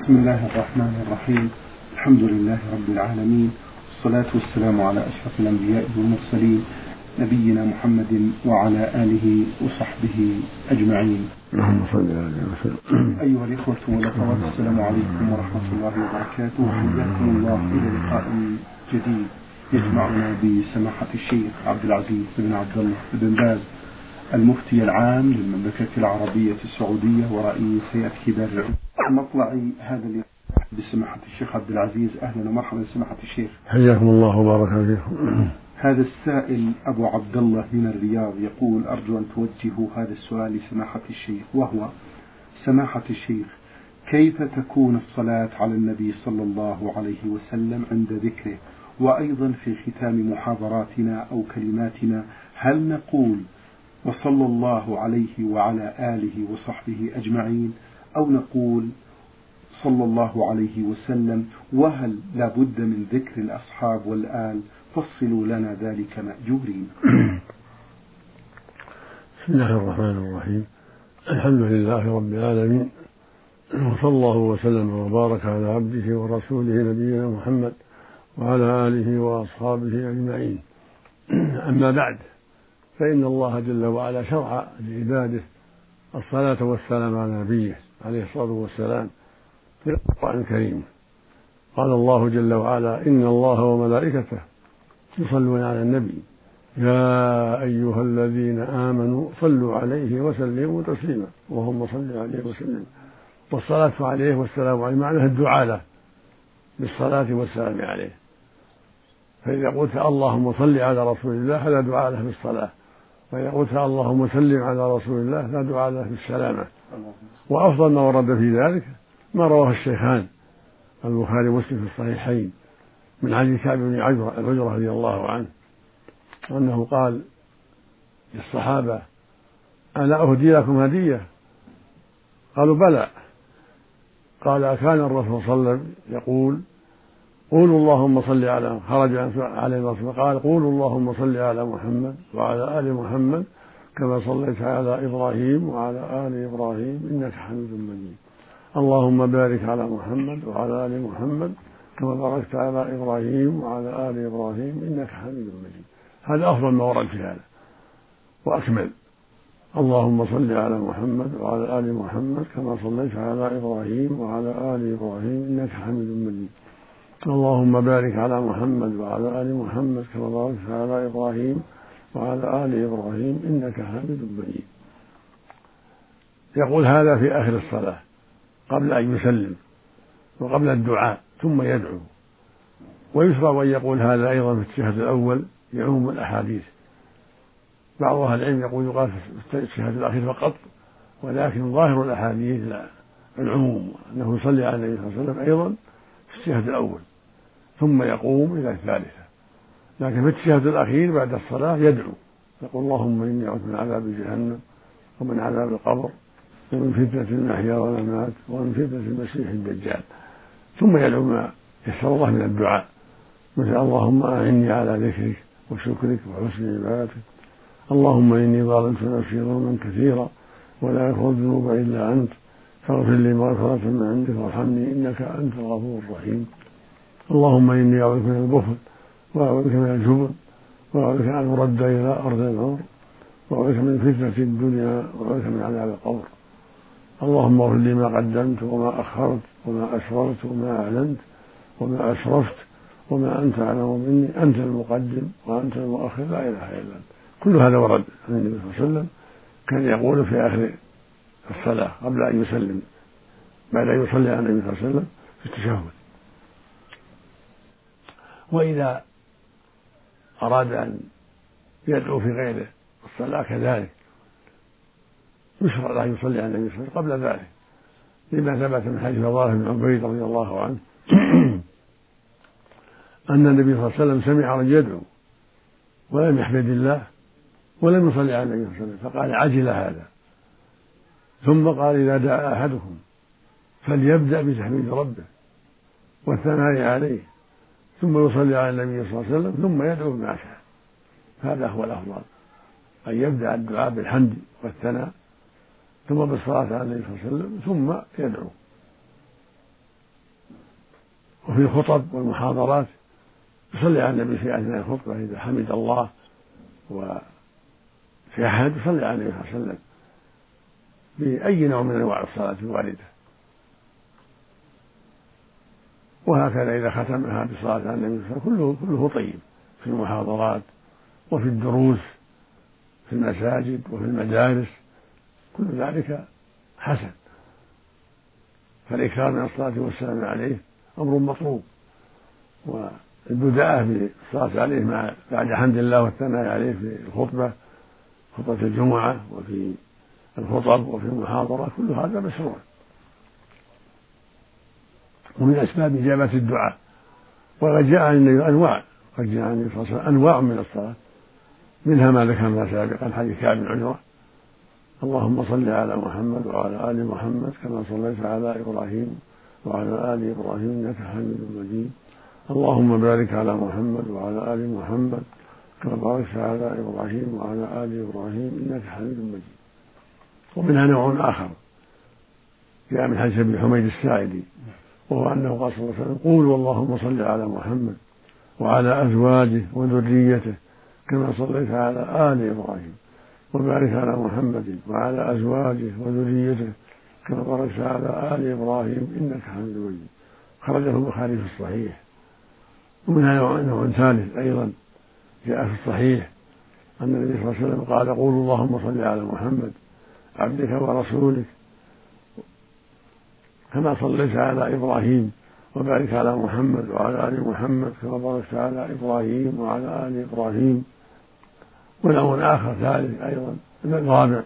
بسم الله الرحمن الرحيم. الحمد لله رب العالمين. والصلاة والسلام على أشرف الأنبياء والمرسلين نبينا محمد وعلى آله وصحبه أجمعين. اللهم صل على وسلم أيها الإخوة والأخوات السلام عليكم ورحمة الله وبركاته. وحياكم الله إلى لقاء جديد يجمعنا بسماحة الشيخ عبد العزيز بن عبد الله بن باز. المفتي العام للمملكة العربية السعودية ورئيس هيئة كبار العلماء مطلع هذا اليوم بسماحة الشيخ عبد العزيز. أهلا ومرحبا سماحة الشيخ. حياكم الله وبارك فيكم. هذا السائل أبو عبد الله من الرياض يقول أرجو أن توجهوا هذا السؤال لسماحة الشيخ وهو سماحة الشيخ كيف تكون الصلاة على النبي صلى الله عليه وسلم عند ذكره؟ وأيضا في ختام محاضراتنا أو كلماتنا هل نقول وصلى الله عليه وعلى آله وصحبه أجمعين أو نقول صلى الله عليه وسلم وهل لا بد من ذكر الأصحاب والآل فصلوا لنا ذلك مأجورين. بسم الله الرحمن الرحيم. الحمد لله رب العالمين. وصلى الله وسلم وبارك على عبده ورسوله نبينا محمد وعلى آله وأصحابه أجمعين. أما بعد فإن الله جل وعلا شرع لعباده الصلاة والسلام على نبيه عليه الصلاة والسلام في القرآن الكريم. قال الله جل وعلا إن الله وملائكته يصلون على النبي. يا أيها الذين آمنوا صلوا عليه وسلموا تسليما. اللهم صل عليه وسلم. والصلاة عليه والسلام عليه معناها الدعاء له بالصلاة والسلام عليه. فإذا قلت اللهم صل على رسول الله فلا دعاء له بالصلاة. قلت اللهم سلم على رسول الله لا دعاء له بالسلامة وأفضل ما ورد في ذلك ما رواه الشيخان البخاري ومسلم في الصحيحين من علي كعب بن عجرة رضي الله عنه أنه قال للصحابة ألا أهدي لكم هدية؟ قالوا بلى. قال كان الرسول صلى الله عليه وسلم يقول قولوا اللهم صل على خرج عليه الرسول قال قولوا اللهم صل على محمد وعلى آل محمد كما صليت على إبراهيم وعلى آل إبراهيم إنك حميد مجيد. اللهم بارك على محمد وعلى آل محمد كما باركت على إبراهيم وعلى آل إبراهيم إنك حميد مجيد. هذا أفضل ما ورد في هذا. وأكمل. اللهم صل على محمد وعلى آل محمد كما صليت على إبراهيم وعلى آل إبراهيم إنك حميد مجيد. اللهم بارك على محمد وعلى آل محمد كما باركت على إبراهيم وعلى آل إبراهيم إنك حميد مجيد. يقول هذا في آخر الصلاة قبل أن يسلم وقبل الدعاء ثم يدعو. ويشرع أن يقول هذا أيضا في الشهد الأول يعوم الأحاديث. بعض أهل العلم يقول يقال في الشهد الأخير فقط ولكن ظاهر الأحاديث العموم أنه يصلي على النبي صلى الله عليه وسلم أيضا في الشهد الأول. ثم يقوم إلى الثالثة. لكن في التشهد الأخير بعد الصلاة يدعو. يقول اللهم إني أعوذ من عذاب جهنم ومن عذاب القبر ومن فتنة المحيا والممات ومن فتنة المسيح الدجال. ثم يدعو ما يسر الله من الدعاء. مثل اللهم أعني على ذكرك وشكرك وحسن عبادتك. اللهم إني ظلمت نفسي ظلما كثيرا ولا يغفر الذنوب إلا أنت. فاغفر لي مغفرة من عندك وارحمني إنك أنت الغفور الرحيم. اللهم إني أعوذ من البخل وأعوذ بك من الجبن وأعوذ بك أن أرد إلى أرض العمر وأعوذ بك من فتنة الدنيا وأعوذ بك من عذاب القبر. اللهم اغفر لي ما قدمت وما أخرت وما أسررت وما أعلنت وما أسرفت وما أنت أعلم مني أنت المقدم وأنت المؤخر لا إله إلا أنت. كل هذا ورد عن النبي صلى الله عليه وسلم كان يقول في آخر الصلاة قبل أن يسلم بعد أن يصلي على النبي صلى الله عليه وسلم في التشهد. وإذا أراد أن يدعو في غير الصلاة كذلك. يشرع له أن يصلي على النبي صلى الله عليه وسلم قبل ذلك. لما ثبت من حديث فضاله بن عبيد رضي الله عنه أن النبي صلى الله عليه وسلم سمع رجل يدعو ولم يحمد الله ولم يصلي على النبي صلى الله عليه وسلم. فقال عجل هذا. ثم قال إذا دعا أحدكم فليبدأ بتحميد ربه والثناء عليه. ثم يصلي على النبي صلى الله عليه وسلم ثم يدعو بما شاء. هذا هو الأفضل. أن يبدأ الدعاء بالحمد والثناء ثم بالصلاة على النبي صلى الله عليه وسلم ثم يدعو. وفي الخطب والمحاضرات يصلي على النبي في أثناء الخطبة إذا حمد الله أحد يصلي على النبي صلى الله عليه وسلم بأي نوع من أنواع الصلاة الواردة. وهكذا إذا ختمها بصلاة على النبي صلى الله عليه وسلم كله كله طيب في المحاضرات وفي الدروس في المساجد وفي المدارس كل ذلك حسن. فالإكثار من الصلاة والسلام عليه أمر مطلوب. والبداءة بالصلاة عليه مع بعد حمد الله والثناء عليه في الخطبة خطبة الجمعة وفي الخطب وفي المحاضرة كل هذا مشروع. ومن أسباب إجابة الدعاء. وقد جاء عن النبي أنواع قد جاء عن النبي صلى الله عليه وسلم أنواع من الصلاة. منها ما ذكرنا سابقا حديث كعب بن عجرة اللهم صل على محمد وعلى آل محمد كما صليت على إبراهيم وعلى آل إبراهيم إنك حميد مجيد. اللهم بارك على محمد وعلى آل محمد كما باركت على إبراهيم وعلى آل إبراهيم إنك حميد مجيد. ومنها نوع آخر جاء من حديث ابن حميد الساعدي. وهو أنه قال صلى الله عليه وسلم قولوا اللهم صل على محمد وعلى أزواجه وذريته كما صليت على آل إبراهيم وبارك على محمد وعلى أزواجه وذريته كما باركت على آل إبراهيم إنك حميد مجيد. خرجه البخاري في الصحيح. ومنها نوع, ثالث أيضا جاء في الصحيح أن النبي صلى الله عليه وسلم قال قولوا اللهم صل على محمد عبدك ورسولك كما صليت على إبراهيم وبارك على محمد وعلى آل محمد كما باركت على إبراهيم وعلى آل إبراهيم. ونوع آخر ثالث أيضا. الرابع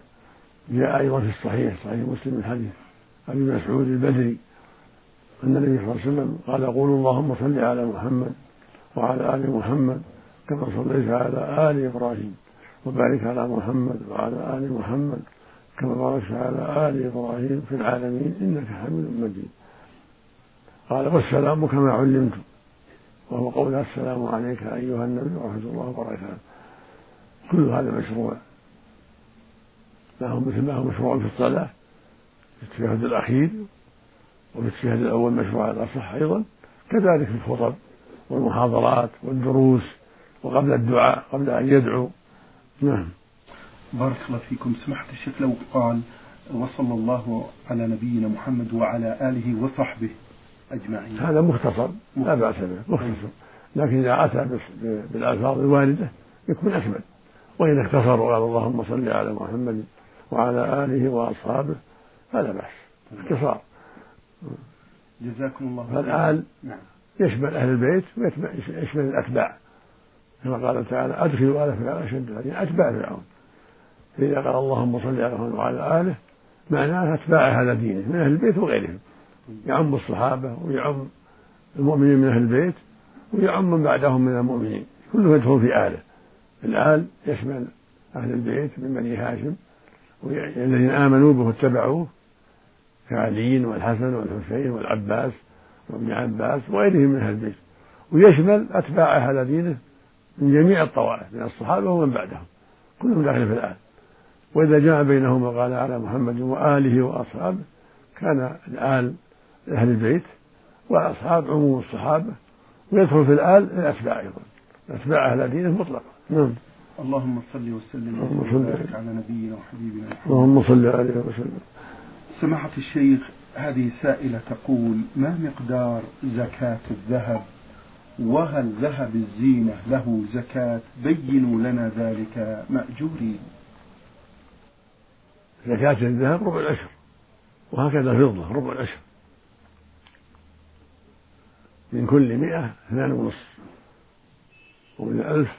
جاء أيضا في الصحيح صحيح مسلم من حديث أبي مسعود البدري. أن النبي صلى الله عليه وسلم قال قولوا اللهم صل على محمد وعلى آل محمد كما صليت على آل إبراهيم وبارك على محمد وعلى آل محمد كما باركت على آل إبراهيم في العالمين إنك حميد مجيد. قال والسلام كما علمتم وهو قول السلام عليك أيها النبي ورحمة الله وبركاته. كل هذا مشروع. ما هو مثل ما هو مشروع في الصلاة؟ في التشهد الأخير وفي التشهد الأول مشروع على الأصح أيضا. كذلك في الخطب والمحاضرات والدروس وقبل الدعاء قبل أن يدعو. نعم. بارك الله فيكم. سمحت الشيخ لو قال وصلى الله على نبينا محمد وعلى آله وصحبه أجمعين. هذا مختصر لا بأس به مختصر. لكن إذا أتى بالألفاظ الواردة يكون أكمل. وإن اختصر وقال اللهم صل على محمد وعلى آله وأصحابه فلا بأس. اختصار. جزاكم الله فالآل نعم. يشمل أهل البيت ويشمل الأتباع. كما قال تعالى أدخلوا آل فرعون أشد يعني أتباع فرعون. فإذا قال اللهم صل على محمد وعلى آله معناه أتباع على دينه من أهل البيت وغيرهم. يعم الصحابة ويعم المؤمنين من أهل البيت ويعم من بعدهم من المؤمنين كله يدخل في آله. الآل يشمل أهل البيت من بني هاشم الذين آمنوا به واتبعوه كعلي والحسن والحسين والعباس وابن عباس وغيرهم من أهل البيت. ويشمل أتباعه على دينه من جميع الطوائف من الصحابة ومن بعدهم. كلهم داخل في الآل. وإذا جاء بينهما قال على محمد وآله وأصحابه كان الآل أهل البيت والأصحاب عموم الصحابة ويدخل في الآل الأتباع أيضا أتباع أهل دينه مطلقا. نعم. اللهم صل وسلم وبارك على نبينا وحبيبنا محمد. اللهم صل عليه وسلم. سماحة الشيخ هذه سائلة تقول ما مقدار زكاة الذهب؟ وهل ذهب الزينة له زكاة؟ بينوا لنا ذلك مأجورين. زكاة الذهب ربع العشر. وهكذا الفضة ربع العشر. من كل مئة اثنان ونصف. ومن الألف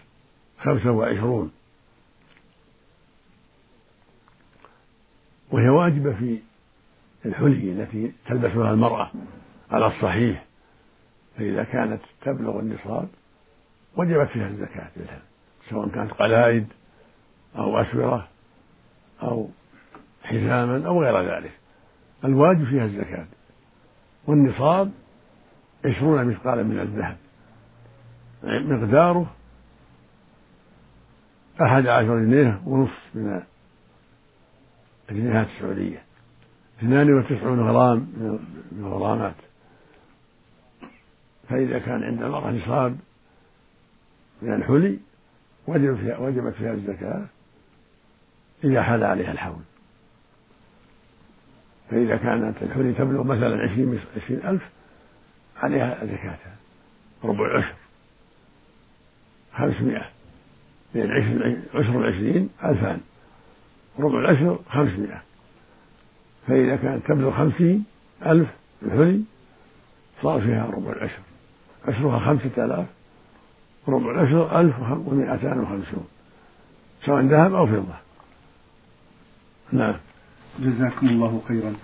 خمسة وعشرون. وهي واجبة في الحلي التي تلبسها المرأة على الصحيح. فإذا كانت تبلغ النصاب وجبت فيها الزكاة سواء كانت قلائد أو أسورة أو حزاما أو غير ذلك. الواجب فيها الزكاة. والنصاب عشرون مثقالا من الذهب. مقداره أحد عشر جنيه ونصف من الجنيهات السعودية. اثنان وتسعون غرام من الغرامات. فإذا كان عند المرأة نصاب من الحلي وجب فيها وجبت فيها الزكاة إذا حال عليها الحول. فإذا كانت الحلي تبلغ مثلا عشرين عشرين ألف عليها زكاتها ربع العشر خمسمائة. لأن عشر العشرين ألفان ربع العشر خمسمائة. فإذا كانت تبلغ خمسين ألف الحلي صار فيها ربع العشر. عشرها خمسة آلاف ربع العشر ألف ومائتان وخمسون سواء ذهب أو فضة. نعم. جزاكم الله خيرا.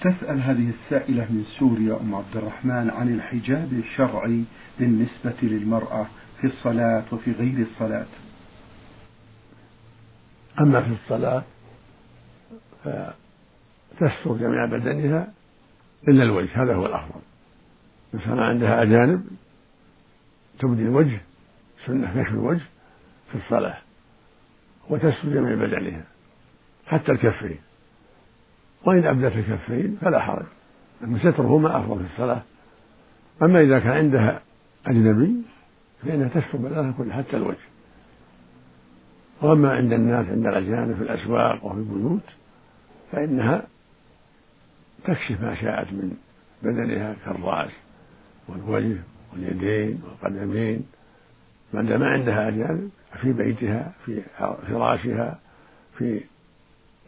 تسأل هذه السائلة من سوريا أم عبد الرحمن عن الحجاب الشرعي بالنسبة للمرأة في الصلاة وفي غير الصلاة. أما في الصلاة فتستر جميع بدنها إلا الوجه هذا هو الأفضل. إن كان عندها أجانب تبدي الوجه سنة كشف الوجه في الصلاة وتستر جميع بدنها حتى الكفين. وإن أبدت الكفين فلا حرج. أن سترهما أفضل في الصلاة. أما إذا كان عندها أجنبي فإنها تستر بدنها كلها حتى الوجه. وأما عند الناس عند الأجانب في الأسواق وفي البيوت فإنها تكشف ما شاءت من بدنها كالرأس والوجه واليدين والقدمين. ما عندها أجانب في بيتها في فراشها في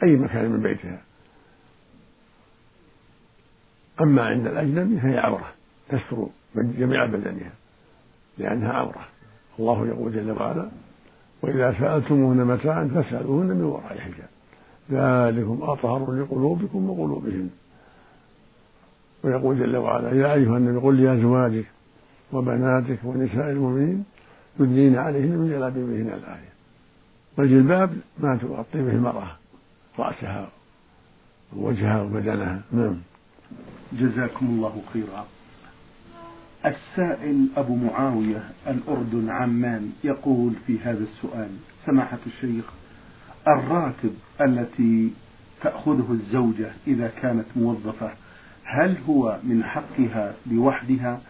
أي مكان من بيتها. أما عند الأجنبي فهي عورة تستر جميع بدنها لأنها عورة. الله يقول جل وعلا وإذا سألتموهن متاعا فاسألوهن من وراء حجاب. ذلكم أطهر لقلوبكم وقلوبهن. ويقول جل وعلا يا أيها النبي قل لأزواجك وبناتك ونساء المؤمنين يدنين عليهن من جلابيبهن الآية. والجلباب ما تغطي به المرأة رأسها ووجهها وبدنها. نعم. جزاكم الله خيرا. السائل أبو معاوية الأردن عمان يقول في هذا السؤال سماحة الشيخ الراتب التي تأخذه الزوجة إذا كانت موظفة هل هو من حقها لوحدها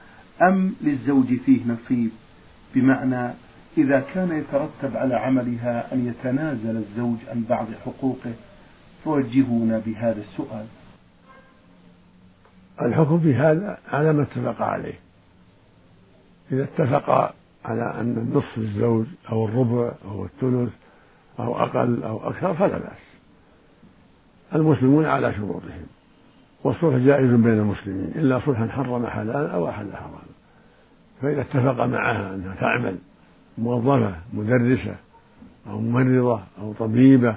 أم للزوج فيه نصيب؟ بمعنى إذا كان يترتب على عملها أن يتنازل الزوج عن بعض حقوقه فوجهونا بهذا السؤال. الحكم في هذا على ما اتفق عليه. إذا اتفقا على أن النصف للزوج أو الربع أو الثلث أو أقل أو أكثر فلا بأس. المسلمون على شروطهم. والصلح جائز بين المسلمين إلا صلحا حرم حلالا أو أحل حراما. فإذا اتفق معها أنها تعمل موظفة مدرسة أو ممرضة أو طبيبة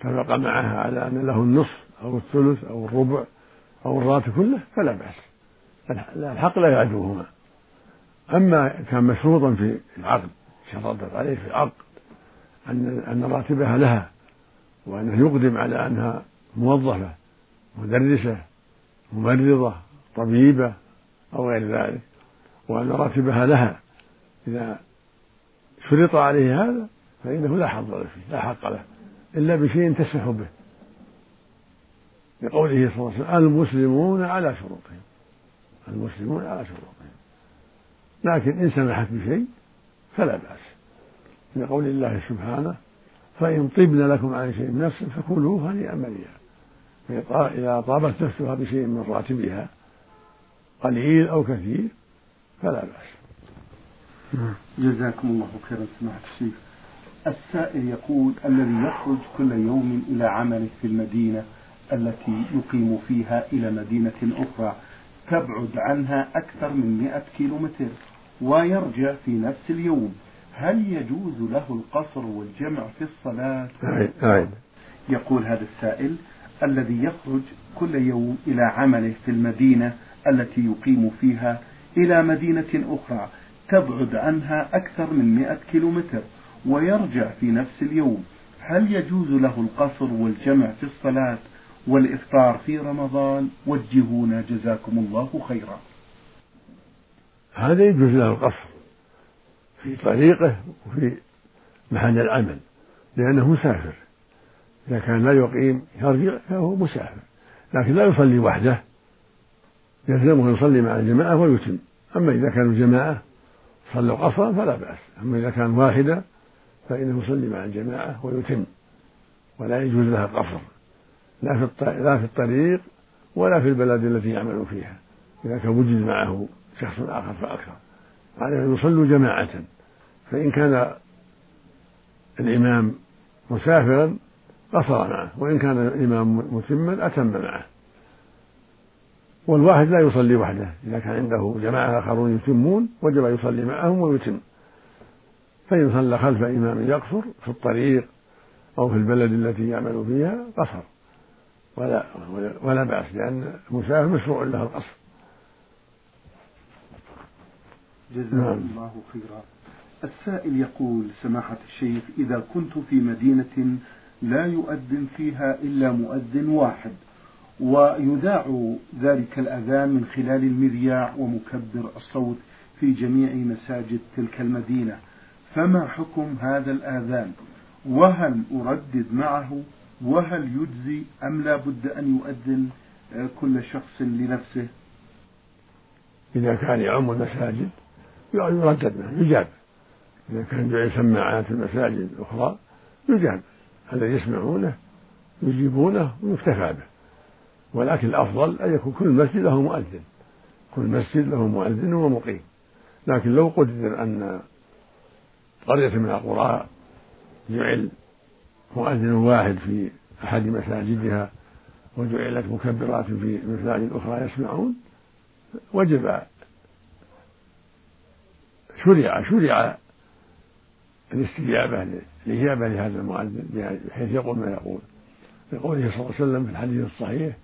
اتفق معها على أن له النصف أو الثلث أو الربع أو الراتب كله فلا بأس. الحق لا يعدوهما. أما كان مشروطا في العقد شرطت عليه في العقد أن أن راتبها لها وأنه يقدم على أنها موظفة مدرسة ممرضة طبيبة أو غير ذلك وأن راتبها لها. إذا شرط عليه هذا فإنه لا حظ له فيه لا حق له إلا بشيء تسمح به. لقوله صلى الله عليه وسلم المسلمون على شروطهم. المسلمون على شروطهم. لكن إن سمحت بشيء فلا بأس. لقول الله سبحانه فإن طبن لكم عن شيء من نفس فكلوه هنيئا مريئا. إذا طابت نفسها بشيء من راتبها قليل أو كثير فلا بأس. جزاكم الله خيرا سماحة الشيخ. السائل يقول الذي يخرج كل يوم إلى عمله في المدينة التي يقيم فيها إلى مدينة أخرى. تبعد عنها أكثر من مئة كيلو متر ويرجع في نفس اليوم. هل يجوز له القصر والجمع في الصلاة؟ يقول هذا السائل الذي يخرج كل يوم إلى عمله في المدينة التي يقيم فيها إلى مدينة أخرى. تبعد عنها أكثر من مئة كيلومتر ويرجع في نفس اليوم. هل يجوز له القصر والجمع في الصلاة؟ والإفطار في رمضان وجهونا جزاكم الله خيرا. هذا يجوز له القصر في طريقه وفي محل العمل لأنه مسافر. إذا كان لا يقيم يرجع فهو مسافر لكن لا يصلي وحده. يلزمه يصلي مع الجماعة ويتم. أما إذا كانوا جماعة صلوا قصرا فلا بأس. أما إذا كان واحدا فإنه يصلي مع الجماعة ويتم ولا يجوز لها القصر. لا في لا في الطريق ولا في البلد التي يعمل فيها. إذا كان وجد معه شخص آخر فأكثر. عليه أن يصلوا جماعة فإن كان الإمام مسافرا قصر معه وإن كان الإمام متما أتم معه. والواحد لا يصلي وحده. إذا كان عنده جماعة آخرون يتمون وجب يصلي معهم ويتم. فإن صلى خلف إمام يقصر في الطريق أو في البلد التي يعمل فيها قصر. ولا ولا بأس لأن المسافر مشروع له القصر جزاكم نعم. الله خيرا. السائل يقول سماحة الشيخ إذا كنت في مدينة لا يؤذن فيها إلا مؤذن واحد ويذاع ذلك الأذان من خلال المذياع ومكبر الصوت في جميع مساجد تلك المدينة فما حكم هذا الآذان؟ وهل أردد معه وهل يجزي أم لا بد أن يؤذن كل شخص لنفسه؟ إذا كان يعم المساجد يردد معه يجاب. إذا كان جعل سماعات المساجد الأخرى يجاب. الذي يسمعونه يجيبونه ويكتفى به. ولكن الأفضل أن يكون كل مسجد له مؤذن. كل مسجد له مؤذن ومقيم. لكن لو قدر أن قرية من القرى جعل مؤذن واحد في أحد مساجدها وجعلت مكبرات في مساجد أخرى يسمعون وجب شرع شرع الاستجابة الإجابة لهذا المؤذن بحيث يقول ما يقول. لقوله صلى الله عليه وسلم في الحديث الصحيح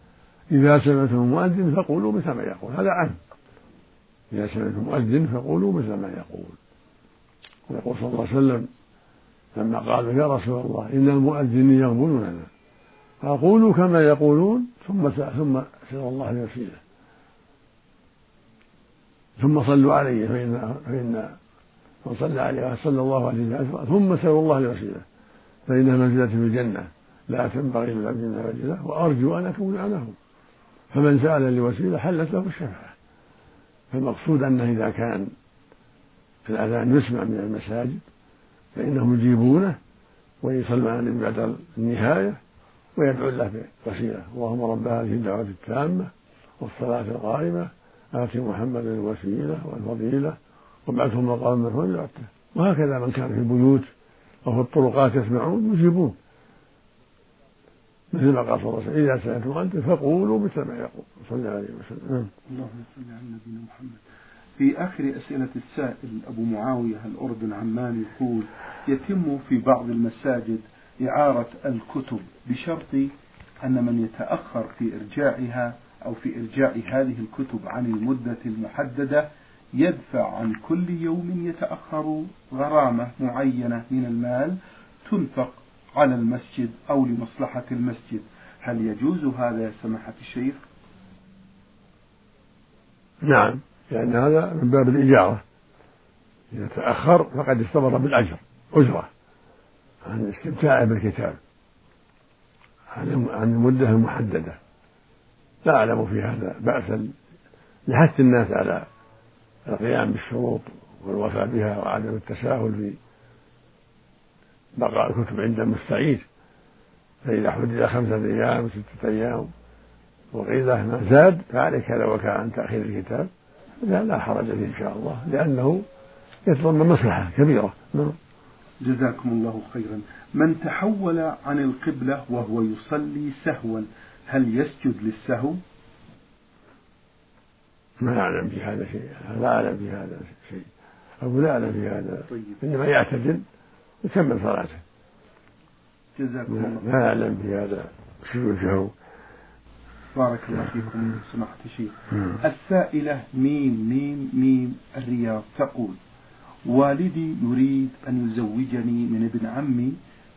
إذا سمعتم المؤذن فقولوا مثل ما يقول. هذا عام. إذا سمعتم المؤذن فقولوا مثل ما يقول. ويقول صلى الله عليه وسلم لما قالوا يا رسول الله إن المؤذنين يغبنوننا فقولوا كما يقولون ثم ثم سأل الله الوسيلة ثم صلوا علي فإن فإن من صلى عليه صلى الله عليه وسلم ثم سألوا الله الوسيلة فإنها منزلة في الجنة لا تنبغي للعبد من رجله وأرجو أن أكون أنهم فمن سأل الوسيلة حلت له الشفاعة. فالمقصود أنه إذا كان الأذان يسمع من المساجد فإنهم يجيبونه ويصلون على النبي بعد النهاية ويدعو له بوسيلة. اللهم رب هذه الدعوة التامة والصلاة القائمة آت محمدا الوسيلة والفضيلة وابعثه مقام مرفوع وهكذا من كان في البيوت أو في الطرقات يسمعون يجيبون. مثل ما قال صلى الله عليه وسلم إذا سألتم أنتم فقولوا مثل ما يقول. صلى الله عليه وسلم. نعم. اللهم صل على نبينا محمد. في آخر أسئلة السائل أبو معاوية الأردن عمان يقول يتم في بعض المساجد إعارة الكتب بشرط أن من يتأخر في إرجاعها أو في إرجاع هذه الكتب عن المدة المحددة يدفع عن كل يوم يتأخر غرامة معينة من المال تنفق على المسجد أو لمصلحة المسجد هل يجوز هذا يا سماحة الشيخ؟ نعم لأن هذا من باب الإجارة. إذا تأخر فقد استمر بالأجر أجرة. عن استمتاعه بالكتاب. عن المدة المحددة. لا أعلم في هذا بأسا. لحث الناس على القيام بالشروط والوفاء بها وعدم التساهل في بقاء الكتب عند المستعير فإذا حدد خمسة أيام ستة أيام وقيل له ما زاد فعليك لو كان عن تأخير الكتاب. لا, لا حرج فيه إن شاء الله لأنه يتضمن مصلحة كبيرة. نعم. جزاكم الله خيرا. من تحول عن القبلة وهو يصلي سهوا هل يسجد للسهو؟ ما أعلم في هذا شيء لا أعلم في هذا شيء أو لا أعلم في هذا طيب. إنما يعتدل يكمل صلاته. جزاكم الله لا أعلم في هذا سجود سهو بارك الله فيكم سماحة الشيخ. السائلة ميم ميم ميم الرياض تقول والدي يريد أن يزوجني من ابن عمي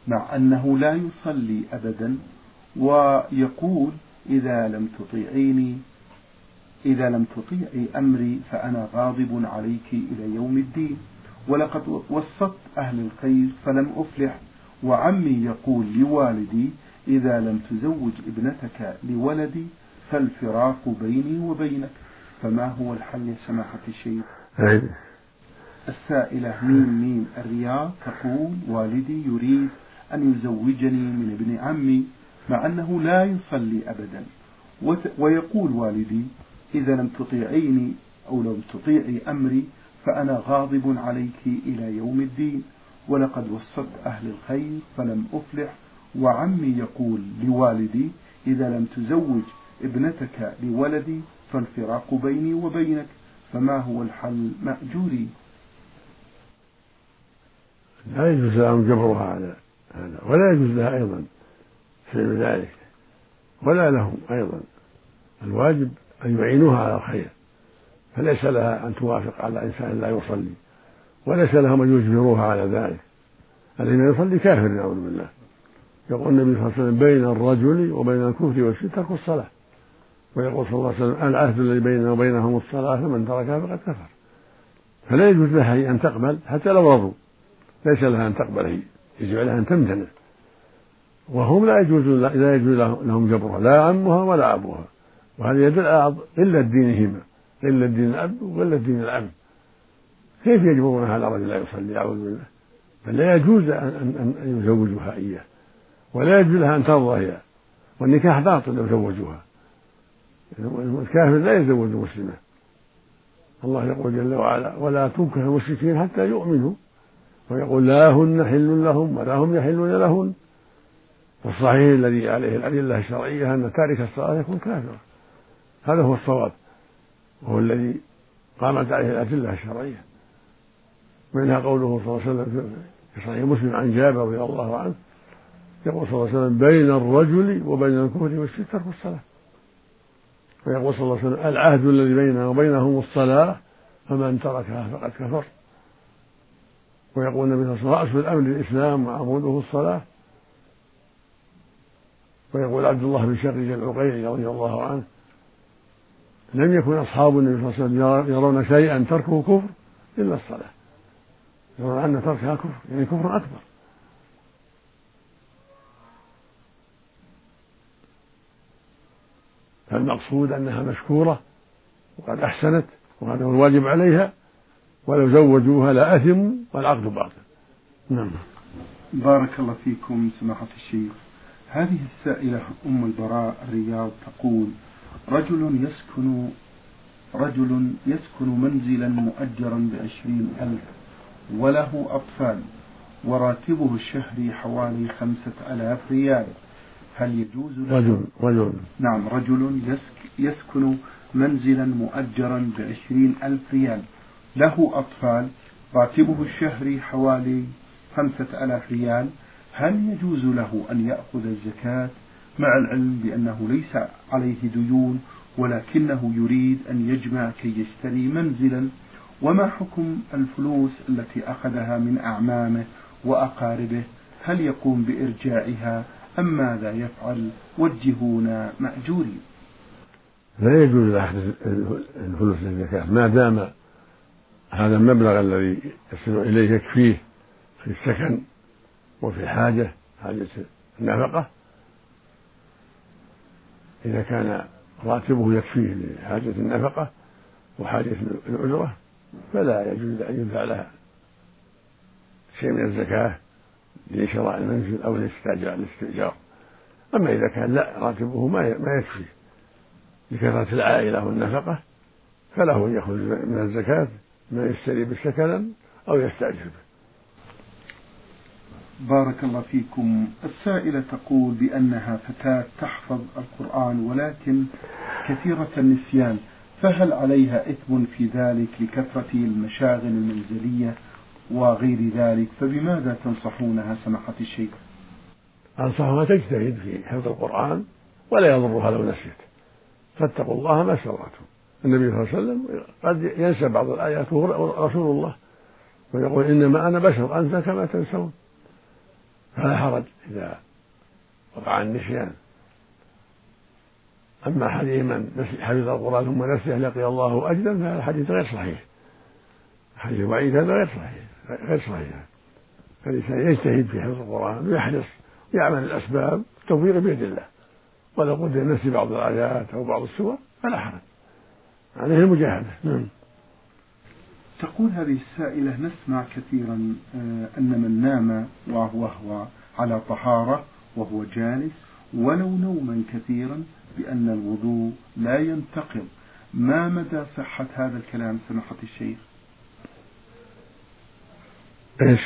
مع أنه لا يصلي أبدا ويقول إذا لم تطيعيني إذا لم تطيعي أمري فأنا غاضب عليك إلى يوم الدين. ولقد وسطت أهل الخير فلم أفلح وعمي يقول لوالدي إذا لم تزوج ابنتك لولدي فالفراق بيني وبينك. فما هو الحل يا سماحة الشيخ؟ السائلة ميم ميم الرياض تقول والدي يريد أن يزوجني من ابن عمي مع أنه لا يصلي أبدا. ويقول والدي إذا لم تطيعيني أو لم تطيعي أمري فأنا غاضب عليك إلى يوم الدين. ولقد وصلت أهل الخير فلم أفلح وعمي يقول لوالدي إذا لم تزوج ابنتك لولدي فالفراق بيني وبينك فما هو الحل مأجوري؟ لا يجوز لهم جبرها على هذا ولا يجوز لها أيضا فعل ذلك ولا لهم أيضا الواجب أن يعينوها على الخير فليس لها أن توافق على إنسان لا يصلي وليس لهم أن يجبروها على ذلك الذي يصلي كافر نعوذ بالله. يقول النبي صلى الله عليه وسلم بين الرجل وبين الكفر والشرك ترك الصلاة. ويقول صلى الله عليه وسلم العهد الذي بيننا وبينهم الصلاة فمن تركها فقد كفر. فلا يجوز لها أن تقبل حتى لو رضوا. ليس لها أن تقبل هي. يجب عليها أن تمتنع. وهم لا يجوز لا يجوز لهم جبرها. لا عمها ولا أبوها. وهذا يدل على قلة دينهما. قلة دين الأب وقلة دين العم كيف يجبرونها على رجل لا يصلي؟ أعوذ بالله. بل لا يجوز أن يزوجوها إياه. ولا يجوز لها أن ترضى هي. والنكاح باطل لو زوجوها. الكافر لا يتزوج المسلمة الله يقول جل وعلا ولا تنكح المشركين حتى يؤمنوا. ويقول لا هن حل لهم ولا هم يحلون لهن. والصحيح الذي عليه الأدلة الشرعية أن تارك الصلاة يكون كافرا. هذا هو الصواب. وهو الذي قامت عليه الأدلة الشرعية. منها قوله صلى الله عليه وسلم في صحيح مسلم عن جابر رضي الله عنه يقول صلى الله عليه وسلم بين الرجل وبين الكفر والشرك ترك الصلاة ويقول صلى الله عليه وسلم العهد الذي بيننا وبينهم الصلاة فمن تركها فقد كفر. ويقول النبي صلى الله عليه وسلم رأس الأمر الإسلام وعموده الصلاة. ويقول عبد الله بن شقيق العقيلي رضي الله عنه لم يكن أصحاب النبي صلى الله عليه وسلم يرون شيئا تركه كفر إلا الصلاة. يرون أن تركها كفر يعني كفر أكبر. فالمقصود أنها مشكورة وقد أحسنت وهذا هو الواجب عليها ولو زوجوها لأثموا والعقد باطل. نعم. بارك الله فيكم سماحة الشيخ. هذه السائلة أم البراء الرياض تقول رجل يسكن رجل يسكن منزلا مؤجرا بعشرين ألف وله أطفال وراتبه الشهري حوالي خمسة ألاف ريال. هل يجوز له رجل رجل. نعم رجل يسك يسكن منزلا مؤجرا بعشرين ألف ريال. له أطفال راتبه الشهري حوالي خمسة ألاف ريال. هل يجوز له أن يأخذ الزكاة مع العلم بأنه ليس عليه ديون ولكنه يريد أن يجمع كي يشتري منزلا؟ وما حكم الفلوس التي أخذها من أعمامه وأقاربه؟ هل يقوم بإرجاعها أم ماذا يفعل؟ وجهونا مأجورين. لا يجوز أخذ الفلوس للزكاة ما دام هذا المبلغ الذي يصل إليه يكفيه في السكن وفي الحاجة حاجة النفقة إذا كان راتبه يكفيه لحاجة النفقة وحاجة الأجرة فلا يجوز أن يدفع لها شيء من الزكاة. لشراء المنزل أو الاستئجار. أما إذا كان لا راتبه ما يكفي. لكثرة العائلة والنفقة فله أن يخرج من الزكاة ما يشتري بالسكن أو يستأجر به. بارك الله فيكم. السائلة تقول بأنها فتاة تحفظ القرآن ولكن كثيرة النسيان فهل عليها إثم في ذلك لكثرة المشاغل المنزلية؟ وغير ذلك فبماذا تنصحونها سماحة الشيخ؟ أنصحها تجتهد في حفظ القرآن ولا يضرها لو نسيت فاتقوا الله ما استطعتم. النبي صلى الله عليه وسلم قد ينسى بعض الآيات وهو رسول الله ويقول إنما أنا بشر أنسى كما تنسون. فلا حرج إذا وقع النسيان. أما حديث من حفظ القرآن ثم نسيه لقي الله أجدا فهذا الحديث غير صحيح. حديث وعيد هذا غير صحيح. غير صحيح. فالإنسان يجتهد في حفظ القرآن ويحرص يعمل الأسباب التوفيق بيد الله. ولو قدر نسي بعض الآيات أو بعض السور فلا حرج. عليه المجاهدة. نعم. تقول هذه السائلة نسمع كثيرا آه، أن من نام وهو على طهارة وهو جالس ولو نوما كثيرا بأن الوضوء لا ينتقض. ما مدى صحة هذا الكلام سماحة الشيخ؟ إيش؟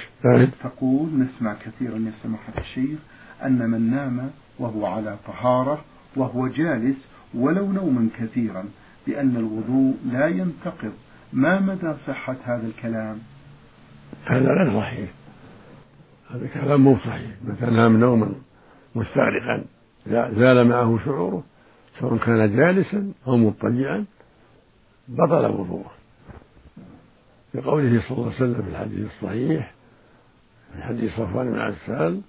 تقول نسمع كثيرا يا سماحة الشيخ أن من نام وهو على طهارة وهو جالس ولو نوما كثيرا بأن الوضوء لا ينتقض. ما مدى صحة هذا الكلام؟ هذا غير صحيح. هذا كلام مو صحيح. متى نام نوما مستغرقا زال معه شعوره سواء كان جالسا أو مضطجعا بطل وضوءه. لقوله صلى الله عليه وسلم في الحديث الصحيح في حديث صفوان بن عسال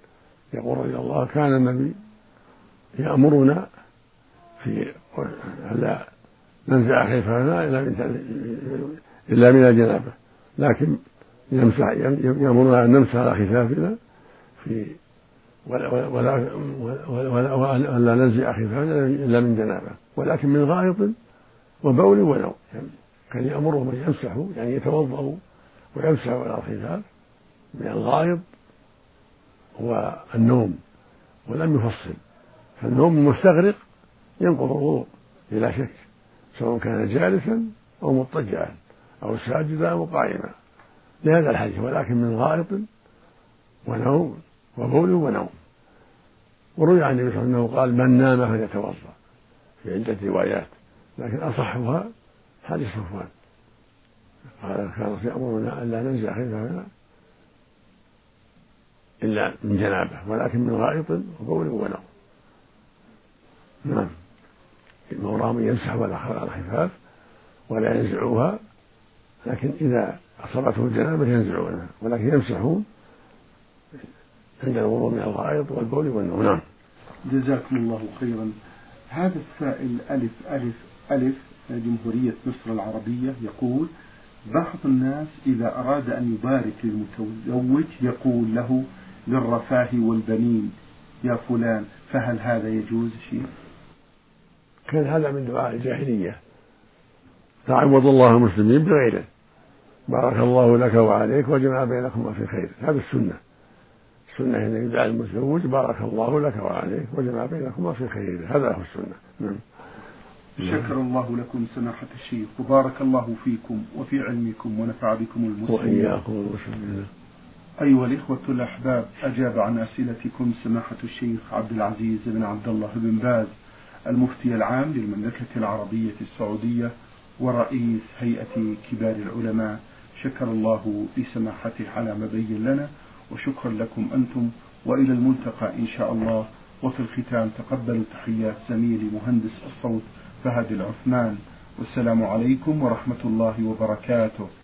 يقول رضي الله كان النبي يأمرنا في ألا ننزع خفافنا إلا من إلا من الجنابة لكن يمسح يأمرنا أن نمسح على خفافنا في ولا ولا ولا ولا ننزع خفافنا إلا من جنابة ولكن من غائط وبول ونوم. يعني كان يأمرهم أن يمسحوا يعني يتوضأوا ويمسحوا على الخفاف من الغائط والنوم ولم يفصل. فالنوم المستغرق ينقض الوضوء بلا شك سواء كان جالسا أو مضطجعا أو ساجدا أو قائما. لهذا الحديث ولكن من غائط ونوم وبول ونوم. وروي عن النبي صلى الله عليه وسلم قال من نام فليتوضأ. في عدة روايات لكن أصحها حديث صفوان. قال كان يأمرنا ألا ننزع خفافنا إلا من جنابة ولكن من غائط وبول ونوم نعم. المرام يمسح على الخفاف ولا ينزعوها لكن إذا أصابته الجنابة ينزعونها ولكن يمسحون عند الوضوء من الغائط والبول والنوم. نعم. جزاكم الله خيرا. هذا السائل ألف ألف ألف جمهورية مصر العربية يقول بعض الناس إذا أراد أن يبارك للمتزوج يقول له للرفاه والبنين يا فلان فهل هذا يجوز شيء؟ كان هذا من دعاء الجاهلية. تعوض الله المسلمين بغيره. بارك الله لك وعليك وجمع بينكما في خير. هذا السنة. السنة أن يدعى المتزوج بارك الله لك وعليك وجمع بينكما في خير. هذا هو السنة. نعم. شكر الله لكم سماحة الشيخ. وبارك الله فيكم وفي علمكم ونفع بكم المسلمين. وإياكم أيها الإخوة الأحباب أجاب عن أسئلتكم سماحة الشيخ عبد العزيز بن عبد الله بن باز المفتي العام للمملكة العربية السعودية ورئيس هيئة كبار العلماء. شكر الله لسماحته على ما بين لنا وشكرا لكم أنتم. وإلى الملتقى إن شاء الله. وفي الختام تقبلوا تحيات زميلي مهندس الصوت فهد العثمان. والسلام عليكم ورحمة الله وبركاته.